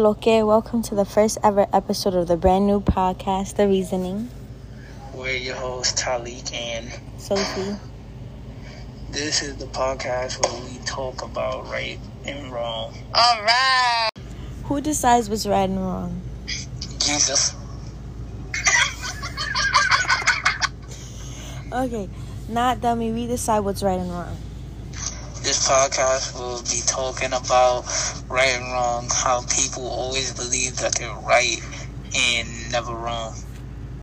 Okay, welcome to the first ever episode of the brand new podcast, The Reasoning. We're your hosts, Talik and Sophie. This is the podcast where we talk about right and wrong. All right. Who decides what's right and wrong? Jesus. Okay, not dummy, we decide what's right and wrong. Podcast will be talking about right and wrong, how people always believe that they're right and never wrong.